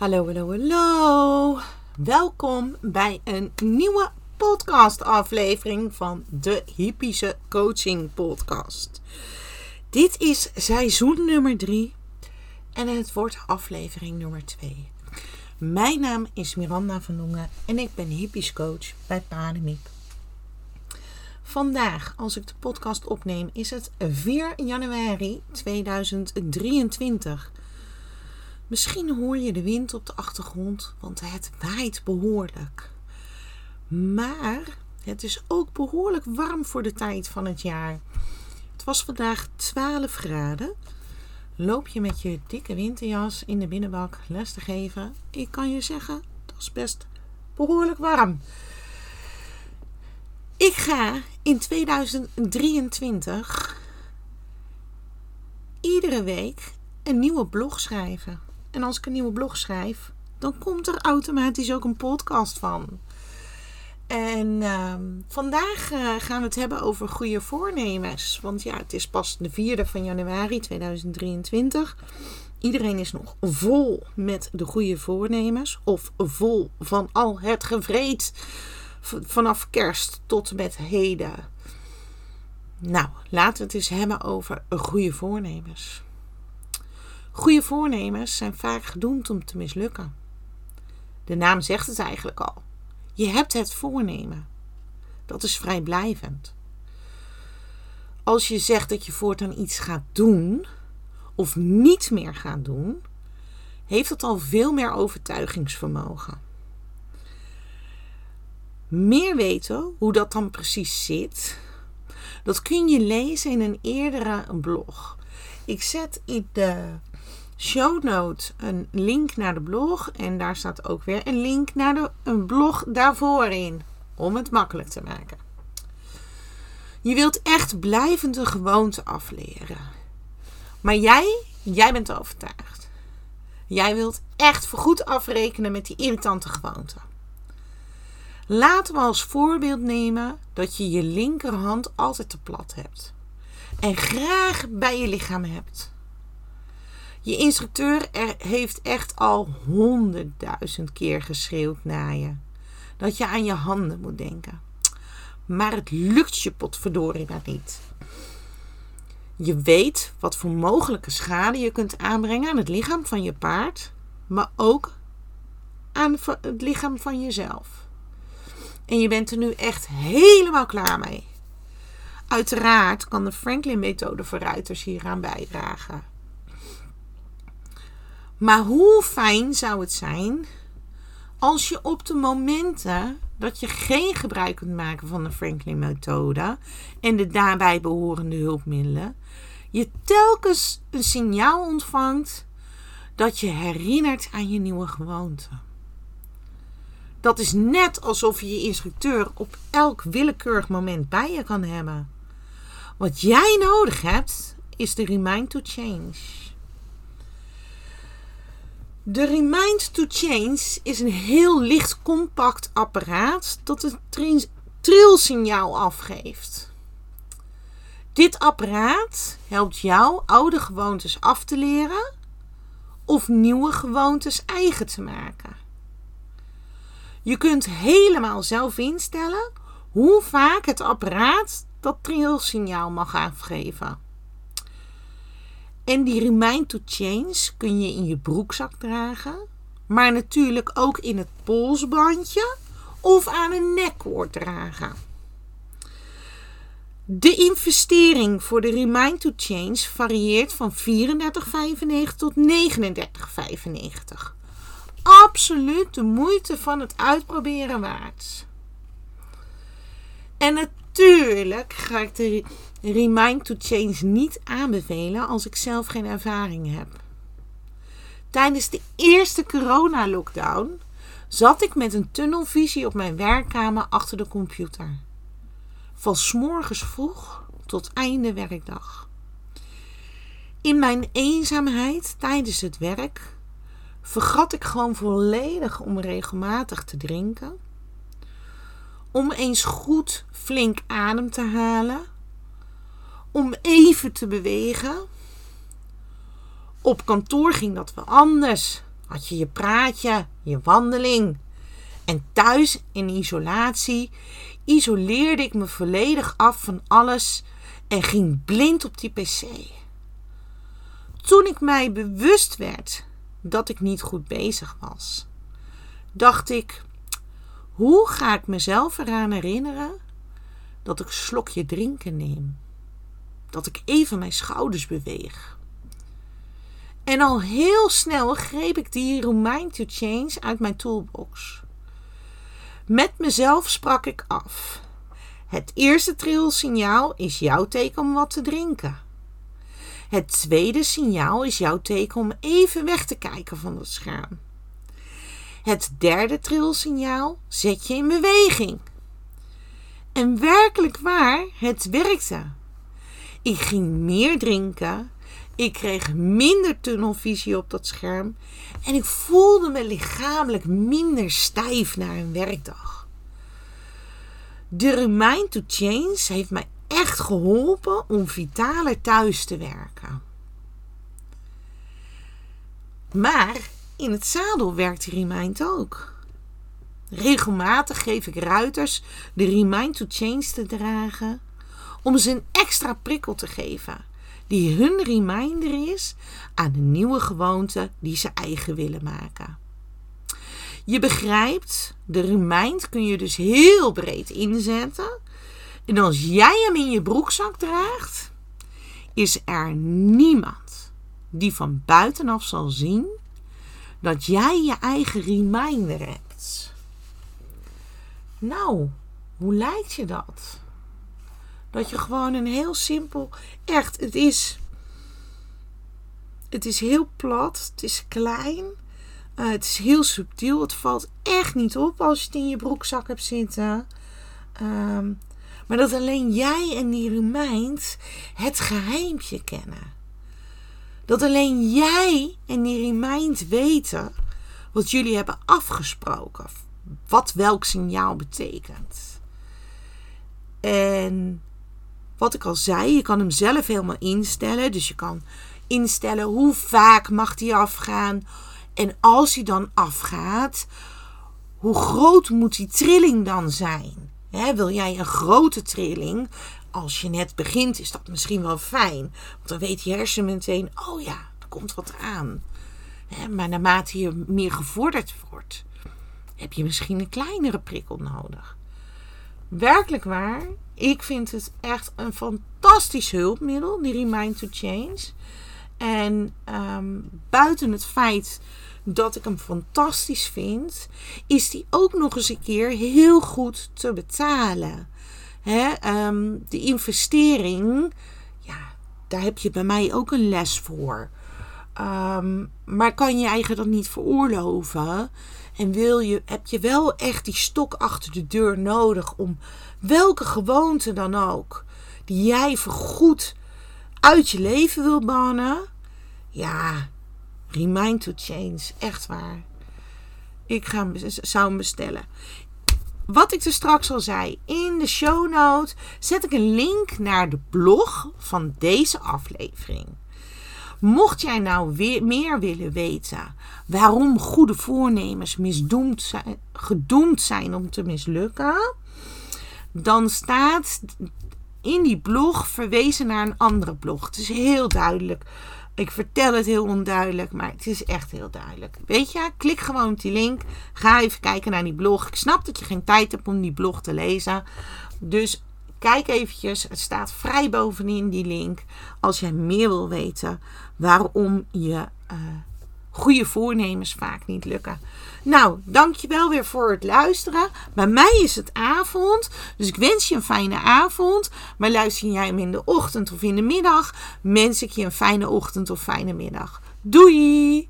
Hallo, hallo, hallo. Welkom bij een nieuwe podcast-aflevering van de Hippische Coaching Podcast. Dit is seizoen nummer 3 en het wordt aflevering nummer 2. Mijn naam is Miranda van Dongen en ik ben hippies coach bij Pademiep. Vandaag, als ik de podcast opneem, is het 4 januari 2023. Misschien hoor je de wind op de achtergrond, want het waait behoorlijk. Maar het is ook behoorlijk warm voor de tijd van het jaar. Het was vandaag 12 graden. Loop je met je dikke winterjas in de binnenbak les te geven? Ik kan je zeggen, dat is best behoorlijk warm. Ik ga in 2023 iedere week een nieuwe blog schrijven. En als ik een nieuwe blog schrijf, dan komt er automatisch ook een podcast van. En ehm, vandaag uh, gaan we het hebben over goede voornemens. Want ja, het is pas de 4e van januari 2023. Iedereen is nog vol met de goede voornemens. Of vol van al het gevreed vanaf kerst tot met heden. Nou, laten we het eens hebben over goede voornemens. Goede voornemens zijn vaak gedoemd om te mislukken. De naam zegt het eigenlijk al. Je hebt het voornemen. Dat is vrijblijvend. Als je zegt dat je voortaan iets gaat doen of niet meer gaat doen, heeft het al veel meer overtuigingsvermogen. Meer weten hoe dat dan precies zit, dat kun je lezen in een eerdere blog. Ik zet in de show notes een link naar de blog. En daar staat ook weer een link naar de, een blog daarvoor in. Om het makkelijk te maken. Je wilt echt blijvend een gewoonte afleren. Maar jij, jij bent overtuigd. Jij wilt echt voorgoed afrekenen met die irritante gewoonte. Laten we als voorbeeld nemen dat je je linkerhand altijd te plat hebt. En graag bij je lichaam hebt. Je instructeur er heeft echt al honderdduizend keer geschreeuwd naar je. Dat je aan je handen moet denken. Maar het lukt je potverdorie maar niet. Je weet wat voor mogelijke schade je kunt aanbrengen aan het lichaam van je paard, maar ook aan het lichaam van jezelf. En je bent er nu echt helemaal klaar mee. Uiteraard kan de Franklin-methode voor ruiters hieraan bijdragen. Maar hoe fijn zou het zijn als je op de momenten dat je geen gebruik kunt maken van de Franklin-methode en de daarbij behorende hulpmiddelen, je telkens een signaal ontvangt dat je herinnert aan je nieuwe gewoonte. Dat is net alsof je je instructeur op elk willekeurig moment bij je kan hebben. Wat jij nodig hebt, is de Remind to Change. De Remind to Change is een heel licht compact apparaat dat een trilsignaal afgeeft. Dit apparaat helpt jou oude gewoontes af te leren of nieuwe gewoontes eigen te maken. Je kunt helemaal zelf instellen hoe vaak het apparaat dat trilsignaal mag afgeven. En die Remind to Change kun je in je broekzak dragen, maar natuurlijk ook in het polsbandje of aan een nekkoord dragen. De investering voor de Remind to Change varieert van 34,95 tot 39,95. Absoluut de moeite van het uitproberen waard. En natuurlijk ga ik de Remind to Change niet aanbevelen als ik zelf geen ervaring heb. Tijdens de eerste corona-lockdown zat ik met een tunnelvisie op mijn werkkamer achter de computer. Van morgens vroeg tot einde werkdag. In mijn eenzaamheid tijdens het werk vergat ik gewoon volledig om regelmatig te drinken. Om eens goed flink adem te halen om even te bewegen. Op kantoor ging dat wel anders. had je je praatje, je wandeling. En thuis in isolatie isoleerde ik me volledig af van alles en ging blind op die pc. Toen ik mij bewust werd dat ik niet goed bezig was, dacht ik: hoe ga ik mezelf eraan herinneren dat ik slokje drinken neem? Dat ik even mijn schouders beweeg. En al heel snel greep ik die Remind to Change uit mijn toolbox. Met mezelf sprak ik af. Het eerste trilsignaal is jouw teken om wat te drinken. Het tweede signaal is jouw teken om even weg te kijken van het scherm. Het derde trilsignaal zet je in beweging. En werkelijk waar, het werkte. Ik ging meer drinken. Ik kreeg minder tunnelvisie op dat scherm. En ik voelde me lichamelijk minder stijf na een werkdag. De Remind to Change heeft mij echt geholpen om vitaler thuis te werken. Maar in het zadel werkt Remind ook. Regelmatig geef ik ruiters de Remind to Change te dragen om ze een extra prikkel te geven, die hun reminder is aan de nieuwe gewoonte die ze eigen willen maken. Je begrijpt, de remind kun je dus heel breed inzetten. En als jij hem in je broekzak draagt, is er niemand die van buitenaf zal zien dat jij je eigen reminder hebt. Nou, hoe lijkt je dat? Dat je gewoon een heel simpel, echt, het is, het is heel plat, het is klein, uh, het is heel subtiel, het valt echt niet op als je het in je broekzak hebt zitten. Um, maar dat alleen jij en die remind het geheimpje kennen. Dat alleen jij en die remind weten wat jullie hebben afgesproken. Wat welk signaal betekent. En wat ik al zei, je kan hem zelf helemaal instellen. Dus je kan instellen hoe vaak mag die afgaan. En als hij dan afgaat, hoe groot moet die trilling dan zijn? wil jij een grote trilling? Als je net begint, is dat misschien wel fijn. Want dan weet je hersen meteen: oh ja, er komt wat aan. maar naarmate je meer gevorderd wordt, heb je misschien een kleinere prikkel nodig. Werkelijk waar, ik vind het echt een fantastisch hulpmiddel, die Remind to Change. En um, buiten het feit dat ik hem fantastisch vind, is die ook nog eens een keer heel goed te betalen. Hè, um, de investering, ja, daar heb je bij mij ook een les voor. Um, maar kan je eigen dat niet veroorloven? En wil je, heb je wel echt die stok achter de deur nodig om welke gewoonte dan ook, die jij vergoed uit je leven wil bannen? Ja, Remind to change. Echt waar. Ik ga, zou hem bestellen. Wat ik er straks al zei, in de show note zet ik een link naar de blog van deze aflevering. Mocht jij nou weer meer willen weten waarom goede voornemens misdoemd zijn, gedoemd zijn om te mislukken, dan staat in die blog verwezen naar een andere blog. Het is heel duidelijk ik vertel het heel onduidelijk, maar het is echt heel duidelijk. Weet je, klik gewoon op die link. Ga even kijken naar die blog. Ik snap dat je geen tijd hebt om die blog te lezen. Dus kijk eventjes. Het staat vrij bovenin die link. Als jij meer wil weten waarom je uh, goede voornemens vaak niet lukken. Nou, dankjewel weer voor het luisteren. Bij mij is het avond, dus ik wens je een fijne avond. Maar luister jij hem in de ochtend of in de middag, wens ik je een fijne ochtend of fijne middag. Doei!